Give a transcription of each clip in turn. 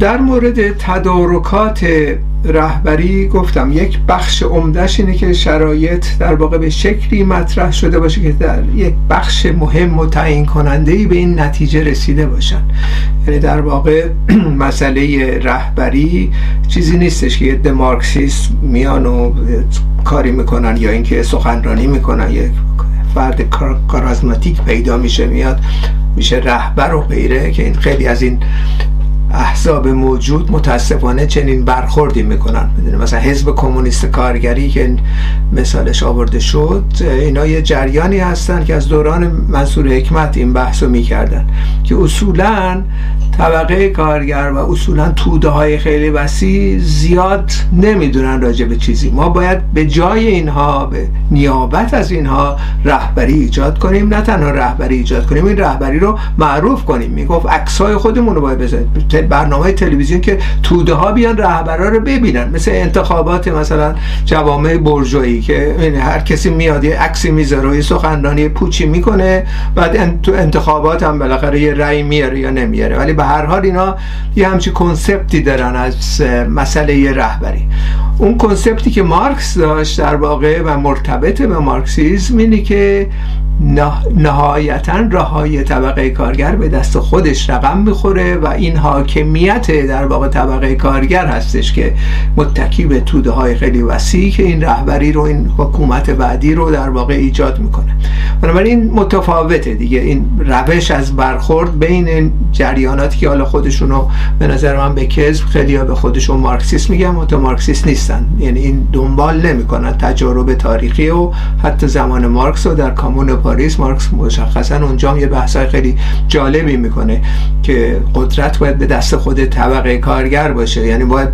در مورد تدارکات رهبری گفتم یک بخش عمدهش اینه که شرایط در واقع به شکلی مطرح شده باشه که در یک بخش مهم و تعیین کننده به این نتیجه رسیده باشن. یعنی در واقع مسئله رهبری چیزی نیستش که یه مارکسیست میان و کاری می‌کنن یا اینکه سخنرانی می‌کنن یک فرد کارازماتیک پیدا میشه میاد میشه رهبر و غیره که این خیلی از این احزاب موجود متاسفانه چنین برخوردی می‌کنن. می‌دونه مثلا حزب کمونیست کارگری که مثالش آورده شد اینا یه جریانی هستن که از دوران منصور حکمت این بحثو می‌کردن که اصولا طبقه کارگر و اصولا توده های خیلی وسیع زیاد نمی‌دونن راجع به چیزی. ما باید به جای اینها به نیابت از اینها رهبری ایجاد کنیم. نه تنها رهبری ایجاد کنیم این رهبری رو معروف کنیم. می‌گفت عکسای خودمون رو باید بزنید برنامه تلویزیون که توده ها بیان رهبرا رو ببینن. مثل انتخابات مثلا جوامع برجویی که هر کسی میاد یه عکسی می‌ذاره یه سخنرانی پوچی می‌کنه بعد تو انتخابات هم بالاخره یه رأی میاره یا نمیاره. ولی به هر حال اینا یه همچی کنسپتی دارن از مسئله رهبری. اون کنسپتی که مارکس داشت در واقع و مرتبط به مارکسیزم اینه که نهایتا رهای طبقه کارگر به دست خودش رقم می‌خوره و این حاکمیت در واقع طبقه کارگر هستش که متکی به توده های خیلی وسیع که این رهبری رو این حکومت بعدی رو در واقع ایجاد می‌کنه. بنابراین متفاوته دیگه. این روش از برخورد بین جریاناتی که حالا خودشونو به نظر من به کذب خیلی ها به خودشون مارکسیست میگن متو مارکسیست نیستن. یعنی این دنبال نمی‌کنن تجارب تاریخی و حتی زمان مارکس رو. در کامون پاریس مارکس مشخصا اونجا یه بحثای خیلی جالبی می‌کنه که قدرت باید به دست خود طبقه کارگر باشه. یعنی باید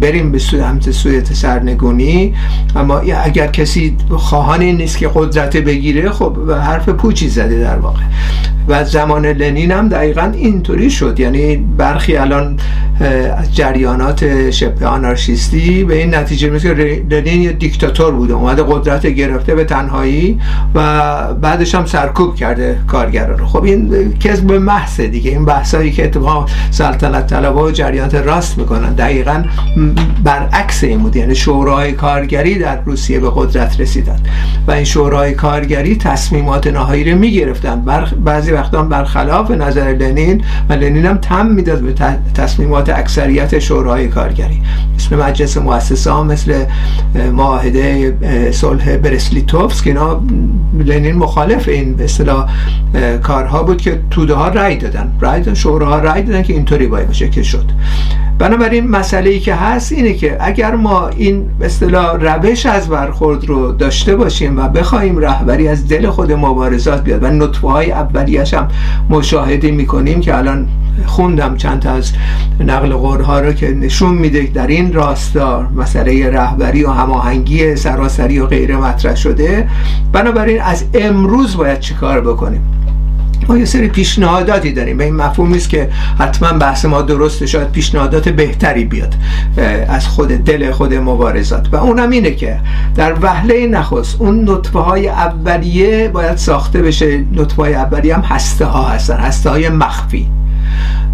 بریم به سوی همت سوی سرنگونی. اما اگر کسی خواهان نیست که قدرت بگیره خب حرف پوچی زده در واقع. و زمان لنین هم دقیقا اینطوری شد. یعنی برخی الان از جریانات شبه آنارشیستی به این نتیجه میشه که لنین یه دیکتاتور بوده. اومده قدرت گرفته به تنهایی و بعدش هم سرکوب کرده کارگران رو. خب این کذب محض دیگه. این بحثایی که اتفاق سلطنت طلبا و جریانات راست می‌کنن دقیقا برعکس این بود. یعنی شورای کارگری در روسیه به قدرت رسیدن و این شورای کارگری تصمیمات نهایی رو می‌گرفتن. بعضی وقتا برخلاف نظر لنین و لنین هم تم می‌داد به تصمیمات اکثریت شورای کارگری. مثل مجلس مؤسسه ها مثل معاهده صلح برسلیتوفسک اینا لنین مخالف این به اصطلاح کارها بود که توده ها رأی دادن. رأی دادن شوراها رأی دادن که اینطوری باید بشه که شد. بنابراین مسئله ای که هست اینه که اگر ما این اصطلاح روش از برخورد رو داشته باشیم و بخوایم رهبری از دل خود مبارزات بیاد و نطفه های اولیش هم مشاهده می‌کنیم که الان خوندم چند تا از نقل قولها رو که نشون میده در این راستار مسئله رهبری و هماهنگی سراسری و غیره مطرح شده. بنابراین از امروز باید چیکار بکنیم؟ ما یه سری پیشنهاداتی داریم. به این مفهوم نیست که حتما بحث ما درسته شاید پیشنهادات بهتری بیاد از خود دل خود مبارزات. و اونم اینه که در وهله نخست اون نطفه های اولیه باید ساخته بشه. نطفه های اولیه هم هسته ها هستن. هسته های مخفی.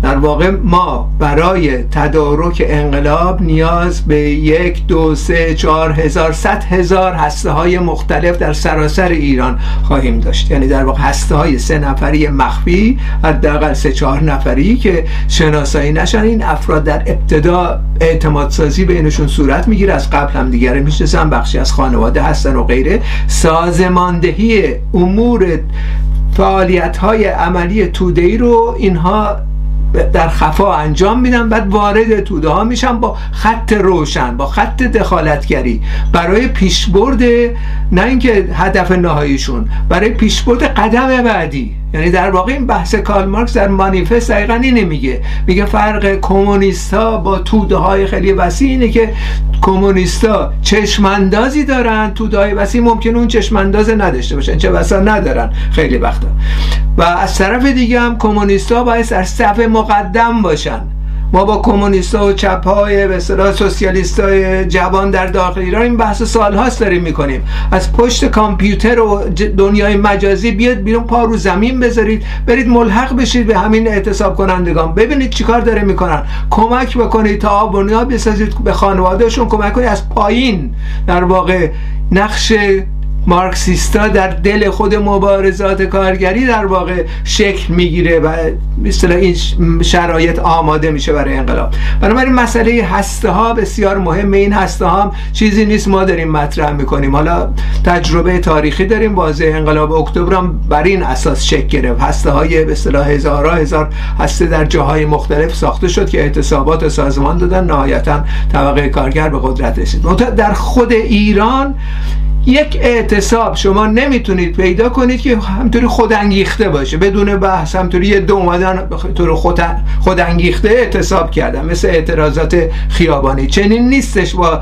در واقع ما برای تدارک انقلاب نیاز به یک دو سه چهار هزار صد هزار هسته های مختلف در سراسر ایران خواهیم داشت. یعنی در واقع هسته های سه نفری مخفی حداقل سه چهار نفری که شناسایی نشن. این افراد در ابتدا اعتماد سازی بینشون صورت می‌گیره. از قبل هم دیگره می‌شناسن بخشی از خانواده هستن و غیره. سازماندهی امور فعالیت های عملی توده رو اینها در خفا انجام میدن بعد وارد توده ها میشن با خط روشن با خط دخالتگری. برای پیشبرد نه اینکه هدف نهاییشون برای پیشبرد قدم بعدی. یعنی در واقع این بحث کارل مارکس در مانیفست دقیقا اینه میگه. میگه فرق کمونیستا با توده های خیلی وسیع اینه که کمونیستا چشماندازی دارن توده های وسیع ممکن اون چشمانداز نداشته باشن چه بسا ندارن خیلی وقتا. و از طرف دیگه هم کمونیستا باید در صف مقدم باشن. ما با کمونیست و چپ های به سوسیالیست های جوان در داخل ایران این بحث سال هاست داریم می‌کنیم. از پشت کامپیوتر و دنیای مجازی بیاد بیرون پا رو زمین بذارید برید ملحق بشید به همین اعتصاب کنندگان. ببینید چیکار داره می‌کنن. کمک بکنید تا آب بسازید به خانوادهشون کمک کنید از پایین. در واقع نقش مارکسیستا در دل خود مبارزات کارگری در واقع شکل می‌گیره و مثل این شرایط آماده میشه برای انقلاب. بنابراین مسئله هسته ها بسیار مهمه. این هسته ها چیزی نیست. ما داریم مطرح می‌کنیم. حالا تجربه تاریخی داریم. واضح انقلاب اکتبر هم بر این اساس شکل گرفت. هسته های به اصطلاح هزارها هزار هسته در جاهای مختلف ساخته شد که اعتصابات سازمان دادن. نهایتا طبقه کارگر به قدرت رسید. در خود ایران یک اعتصاب شما نمی‌تونید پیدا کنید که همطوری خودانگیخته باشه. بدون بحث همطوری یه دو اومدن طور خودانگیخته اعتصاب کردن مثل اعتراضات خیابانی. چنین نیستش با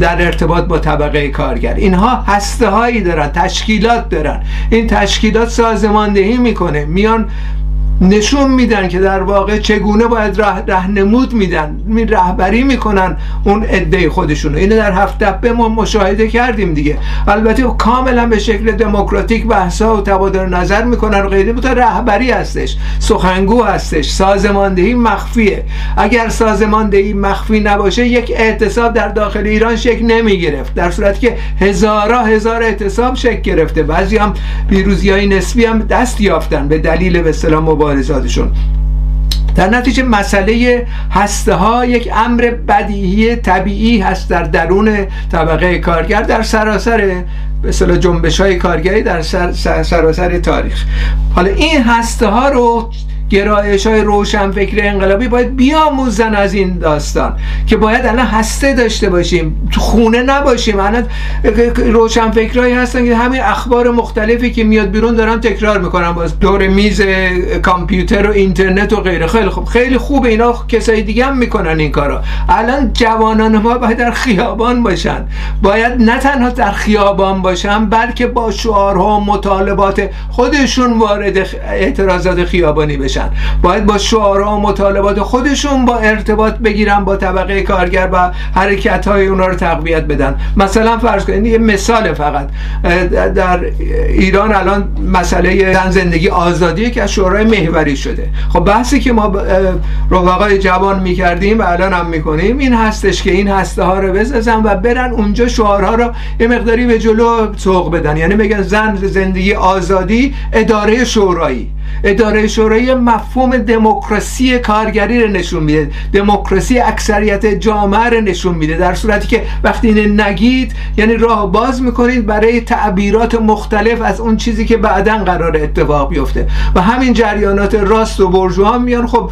در ارتباط با طبقه کارگر. اینها هسته هایی دارن تشکیلات دارن. این تشکیلات سازماندهی می‌کنه. میان نشون میدن که در واقع چگونه باید رهنمود میدن می رهبری می‌کنن اون عده خودشونو. اینو در هفت دبه ما مشاهده کردیم دیگه. البته کاملا به شکل دموکراتیک بحثا و تبادل نظر می‌کنن و غیره. بوده رهبری هستش سخنگو هستش سازماندهی مخفیه. اگر سازماندهی مخفی نباشه یک اعتصاب در داخل ایران شکل نمی‌گرفت. در صورتی که هزارا هزار اعتصاب شکل گرفته. بعضی هم پیروزی های نسبی هم دست یافتن. به دلیل به مبارزاتشون. در نتیجه مسئله هسته ها یک امر بدیهی طبیعی هست در درون طبقه کارگر در سراسر به جنبش های کارگری در سراسر تاریخ. حالا این هسته ها رو گرایش های روشن فکر انقلابی باید بیاموزن از این داستان که باید الان هسته داشته باشیم تو خونه نباشیم. الان روشن فکرهایی هستن که همین اخبار مختلفی که میاد بیرون دارن تکرار می‌کنن باز دور میز کامپیوتر و اینترنت و غیره. خیلی خوب. خیلی خوب اینا کسای دیگه هم می‌کنن این کارا الان جوانان ما باید در خیابان باشن. باید نه تنها در خیابان باشن بلکه با شعارها و مطالبات خودشون وارد اعتراضات خیابانی بشن. باید با شعارها و مطالبات خودشون با ارتباط بگیرن با طبقه کارگر و حرکت های اونا رو تقویت بدن. مثلا فرض کنید یه مثال فقط. در ایران الان مسئله زن زندگی آزادی که از شورای محوری شده. خب بحثی که ما رفقای جوان می‌کردیم و الان هم می‌کنیم این هستش که این هسته ها رو بزنن و برن اونجا شعارها رو یه مقداری به جلو سوق بدن. یعنی بگن زن زندگی آزادی اداره شورایی. اداره شورایی مفهوم دموکراسی کارگری رو نشون میده. دموکراسی اکثریت جامعه رو نشون میده. در صورتی که وقتی اینه نگید یعنی راه باز می‌کنید برای تعبیرات مختلف از اون چیزی که بعدا قرار اتفاق بیفته. و همین جریانات راست و برجوها میان. خب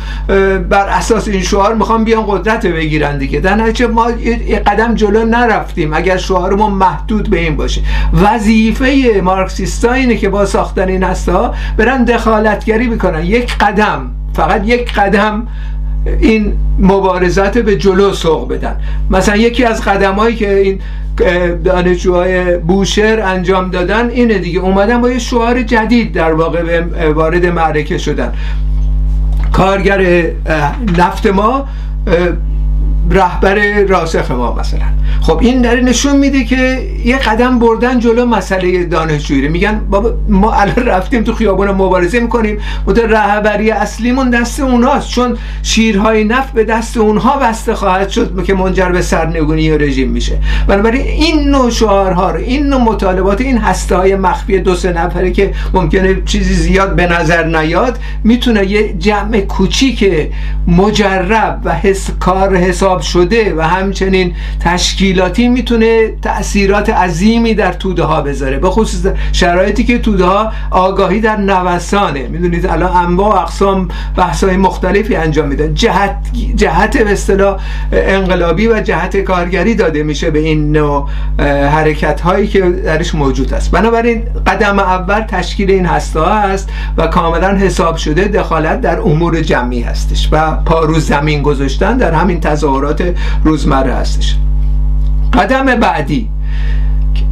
بر اساس این شعار می‌خوام بیان قدرت بگیرن دیگه. در نتیجه ما قدم جلو نرفتیم. اگر شعارمون محدود به این باشه. وظیفه مارکسیستا اینه که با ساختن این هستا برن دخالتگری می‌کنن. یک قدم فقط یک قدم این مبارزات به جلو سوق بدن. مثلا یکی از قدمهایی که این دانشجوهای بوشهر انجام دادن اینه دیگه. اومدن با یه شعار جدید در واقع وارد معرکه شدن. کارگر نفت ما رهبر راسخ ما مثلا. خب این داره نشون میده که یه قدم بردن جلو مسئله دانشجویی میگن بابا ما الان رفتیم تو خیابون مبارزه می‌کنیم. مدر رهبری اصلیمون دست اونهاست چون شیرهای نفت به دست اونها بسته خواهد شد که منجر به سرنگونی و رژیم میشه. بنابراین این نوع شعارها رو این نوع مطالبات این هسته های مخفی دو سه نفره که ممکنه چیزی زیاد به نظر نیاد می‌تونه یه جمع کوچیک مجرب و حس کار حساب شده و همچنین تشکیلاتی می‌تونه تاثیرات عظیمی در توده ها بذاره. به خصوص شرایطی که توده ها آگاهی در نوسانه. می‌دونید الان انواع و اقسام بحث های مختلفی انجام میدن. جهت جهت به اصطلاح انقلابی و جهت کارگری داده میشه به این نوع حرکت هایی که درش موجود است. بنابراین قدم اول تشکیل این هسته ها است و کاملا حساب شده دخالت در امور جمعی هستش و پاروز زمین گذاشتن در همین تظاهرات روزمره هستش. قدم بعدی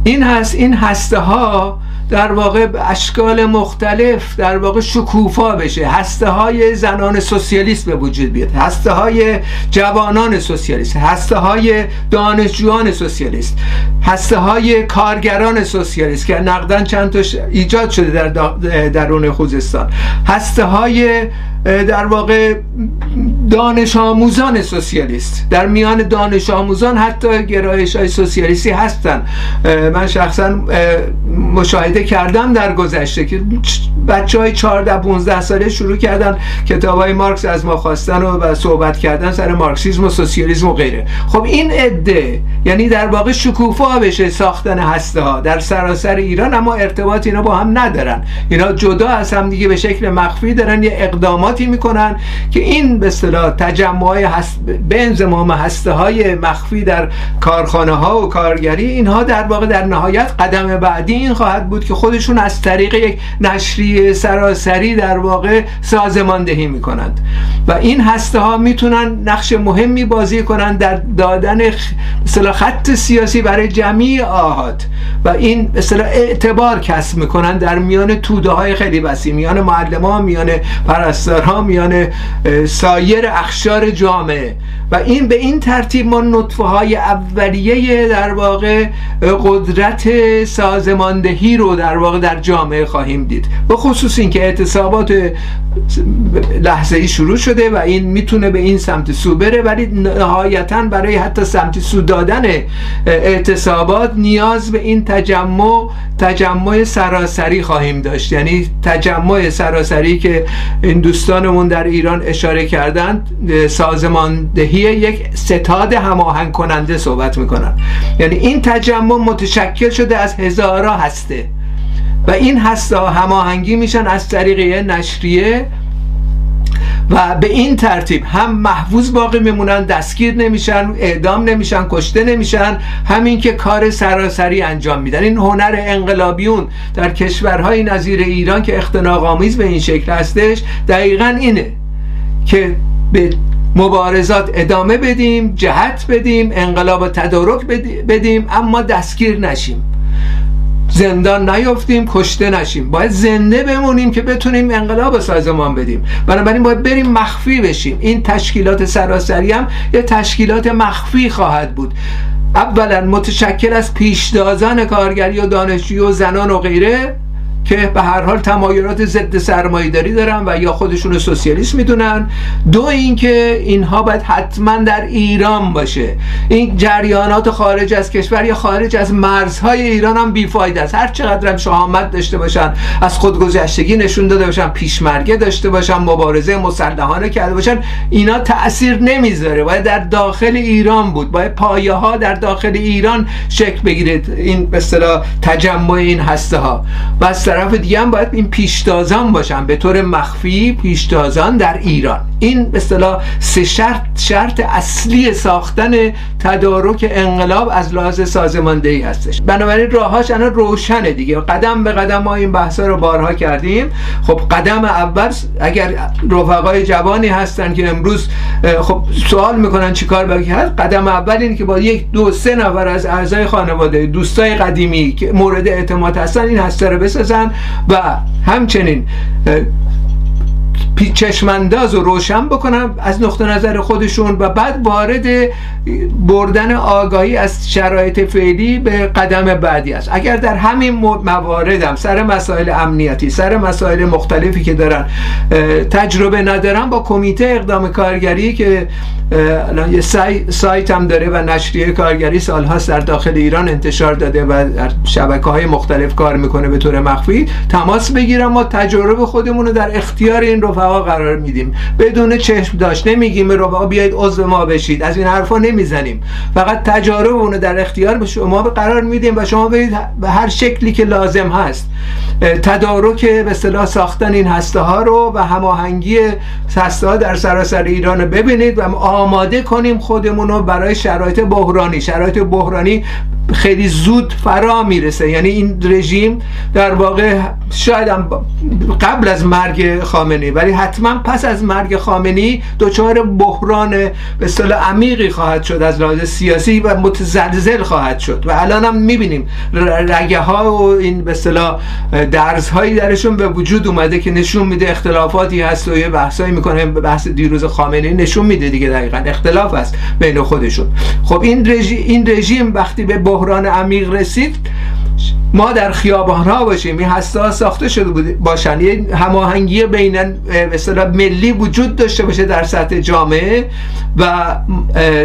این هست این هسته ها در واقع اشکال مختلف در واقع شکوفا بشه. هسته های زنان سوسیالیست به وجود بیاد. هسته های جوانان سوسیالیست هسته های دانشجویان سوسیالیست هسته های کارگران سوسیالیست که نقدن چند ایجاد شده در درون خوزستان. هسته های در واقع دانش آموزان سوسیالیست. در میان دانش آموزان حتی گرایش های سوسیالیستی هستن. من شخصا مشاهده کردم در گذشته که بچه های 14 15 ساله شروع کردن کتاب های مارکس از ما خواستن و صحبت کردن سر مارکسیزم و سوسیالیسم و غیره. خب این عده یعنی در واقع شکوفا بشه ساختن هسته ها در سراسر ایران اما ارتباط اینا با هم ندارن. اینا جدا از هم دیگه به شکل مخفی دارن. یه اقداماتی می‌کنن که این به اصطلاح تجمع به انضمام هسته های مخفی در کارخانه ها و کارگری اینها در واقع در نهایت قدم بعدی این خواهد بود که خودشون از طریق یک نشریه سراسری در واقع سازماندهی می‌کنند. و این هسته ها می‌تونن نقش مهمی بازی کنند در دادن مثلا خط سیاسی برای جمعی آهات. و این مثلا اعتبار کسب می‌کنن در میان توده های خیلی وسیع میان معلم میان پرستارها میان سایر اخشار جامعه و این به این ترتیب ما نطفه های اولیه در واقع قدرت سازماندهی رو در واقع در جامعه خواهیم دید. به خصوص اینکه اعتصابات لحظه ای شروع شده و این می‌تونه به این سمت سو بره ولی نهایتا برای حتی سمت سو دادن اعتصابات نیاز به این تجمع تجمع سراسری خواهیم داشت. یعنی تجمع سراسری که این دوستانمون در ایران اشاره کردند سازماندهی یک ستاد هماهنگ کننده صحبت می‌کنن. یعنی این تجمع متشکل شده از هزارا هسته. و این هسته هماهنگی میشن از طریق نشریه و به این ترتیب هم محفوظ باقی میمونن دستگیر نمیشن اعدام نمیشن کشته نمیشن همین که کار سراسری انجام میدن. این هنر انقلابیون در کشورهای نظیر ایران که اختناق آمیز به این شکل هستش دقیقا اینه که به مبارزات ادامه بدیم جهت بدیم انقلاب تدارک بدیم اما دستگیر نشیم. زندان نیفتیم کشته نشیم. باید زنده بمونیم که بتونیم انقلاب سازمان بدیم. بنابراین باید بریم مخفی بشیم. این تشکیلات سراسری هم یه تشکیلات مخفی خواهد بود. اولا متشکل از پیشدازان کارگری و دانشجوی و زنان و غیره. که به هر حال تمایلات ضد سرمایه‌داری دارن و یا خودشون سوسیالیست می‌دونن. دو اینکه اینها باید حتما در ایران باشه. این جریانات خارج از کشور یا خارج از مرزهای ایران هم بیفایده است. هر چقدر هم شهامت داشته باشن از خودگذشتگی نشون داده باشن پیشمرگه داشته باشن مبارزه مسلحانه کرده باشن اینا تاثیر نمی‌ذاره. باید در داخل ایران بود. باید پایه ها در داخل ایران شکل بگیرید. این به اصطلاح تجمع این هسته ها و طرف دیگه هم باید این پیشتازان باشن. به طور مخفی پیشتازان در ایران. این به اصطلاح سه شرط شرط اصلی ساختن تدارک انقلاب از لحاظ سازماندهی هستش. بنابراین راهاش الان روشنه دیگه. قدم به قدم ما این بحثا رو بارها کردیم. خب قدم اول اگر رفقای جوانی هستن که امروز خب سوال می‌کنن چیکار باید کرد؟ قدم اول اینه که با یک دو سه نفر از اعضای خانواده دوستای قدیمی که مورد اعتماد هستن این هسته رو بسازن. و همچنین چشمانداز و روشن بکنن از نقطه نظر خودشون و بعد وارد بردن آگاهی از شرایط فعلی به قدم بعدی است. اگر در همین موارد هم سر مسائل امنیتی سر مسائل مختلفی که دارن تجربه ندارن با کمیته اقدام کارگری که الان یه سایت هم داره و نشریه کارگری سالهاست در داخل ایران انتشار داده و در شبکه های مختلف کار می‌کنه به طور مخفی تماس بگیرم ما تجربه خودمون رو در اختیار این رفقا قرار میدیم. بدون چشم داشت. نمیگیم به رفقا بیایید عضو ما بشید. از این حرفا نمی‌زنیم. فقط تجارب اونو در اختیار به شما قرار میدیم و شما برید به هر شکلی که لازم هست. تدارک به اصطلاح ساختن این هسته ها رو و هماهنگی هسته ها در سراسر ایران رو ببینید و آماده کنیم خودمون رو برای شرایط بحرانی. شرایط بحرانی خیلی زود فرا می‌رسه. یعنی این رژیم در واقع شاید قبل از مرگ خامنی ولی حتما پس از مرگ خامنی دچار بحران به اصطلاح عمیقی خواهد شد از لحاظ سیاسی و متزلزل خواهد شد. و الان هم می‌بینیم رگه ها و این به اصطلاح درز هایی درشون به وجود اومده که نشون میده اختلافاتی هست و یه بحثایی می‌کنه بحث دیروز خامنه نشون میده دیگه دقیقا اختلاف هست بین خودشون. خب این رژیم این رژیم وقتی به بحران عمیق رسید ما در خیابان ها باشیم. این حساس ساخته شده بود. باشن. یه هماهنگی بین به ملی وجود داشته باشه در سطح جامعه و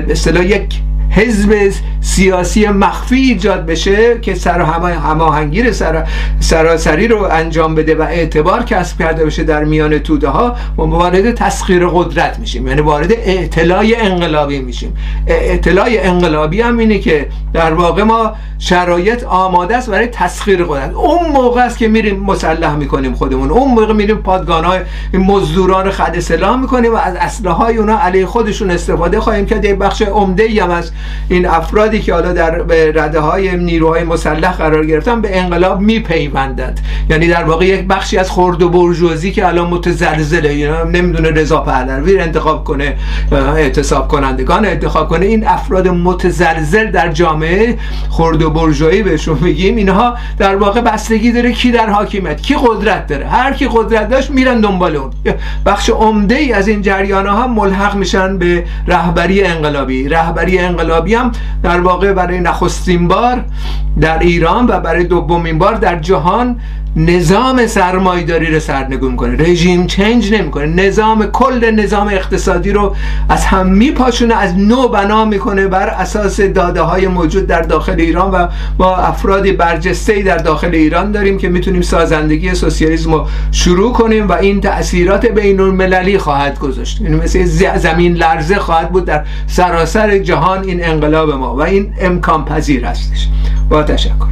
به یک حزب سیاسی مخفی ایجاد بشه که سر هماهنگی سر سراسری رو انجام بده و اعتبار کسب کرده بشه در میان توده ها ما وارد تسخیر قدرت میشیم. یعنی وارد اعتلاع انقلابی میشیم. اعتلاع انقلابی هم اینه که در واقع ما شرایط آماده است برای تسخیر قدرت. اون موقع است که میریم مسلح می‌کنیم خودمون. اون موقع میریم پادگان های مزدوران خد سلام می‌کنیم و از اسلحه های اونا علیه خودشون استفاده خواهیم کرد. یک بخش عمده هم از این افرادی که حالا در رده های نیروهای مسلح قرار گرفتن به انقلاب میپیوندند. یعنی در واقع یک بخشی از خرد و برجوزی که الان متزلزله یعنی نمی‌دونه رضا پهلوی انتخاب کنه اعتصاب کنندگان انتخاب کنه. این افراد متزلزل در جامعه خرد و برجویی بهشون میگیم اینها در واقع بستگی داره کی در حاکمیت کی قدرت داره. هر کی قدرت داشت میرن دنبال اون. بخش عمده ای از این جریان ها ملحق میشن به رهبری انقلابی. رهبری انقلابی هم در واقع برای نخستین بار در ایران و برای دومین بار در جهان نظام سرمایداری رو سرنگون می‌کنه رژیم چنج نمی‌کنه. نظام کل نظام اقتصادی رو از هم میپاشونه از نو بنا می‌کنه بر اساس داده های موجود در داخل ایران و ما افرادی برجسته در داخل ایران داریم که می‌تونیم سازندگی سوسیالیسم رو شروع کنیم و این تاثیرات بین المللی خواهد گذاشت. یعنی مثل زمین لرزه خواهد بود در سراسر جهان این انقلاب ما و این امکان پذیر هستش. با تشکر.